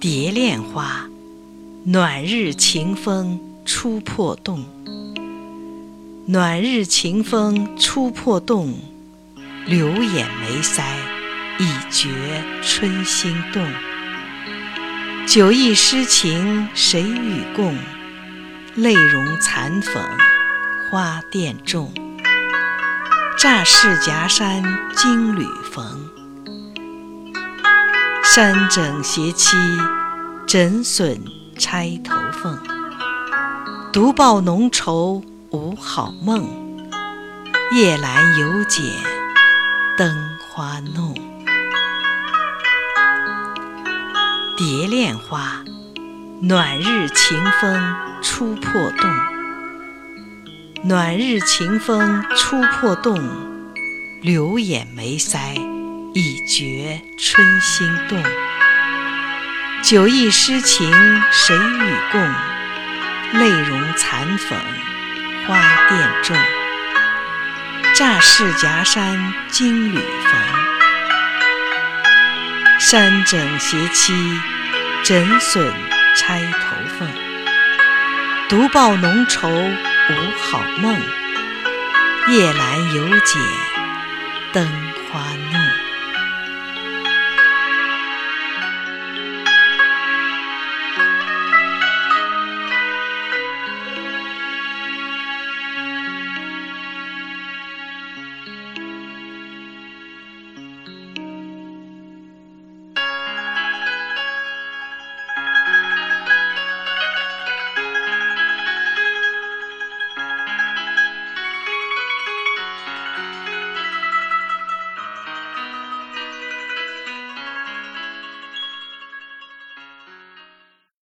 蝶恋花，暖日晴风初破洞。暖日晴风初破洞，柳眼眉腮已觉春心动。酒意诗情谁与共？泪容残粉花钿重。乍是夹山金缕缝。山整斜栖枕笋钗头凤，独抱浓愁无好梦。夜阑犹剪灯花弄。蝶恋花，暖日晴风初破洞。暖日晴风初破洞，柳眼眉腮。已觉春心动，酒意诗情谁与共？泪容残粉花钿重。乍是夹山金缕缝，山枕斜栖枕笋钗头凤。独抱浓愁无好梦，夜阑犹剪灯花。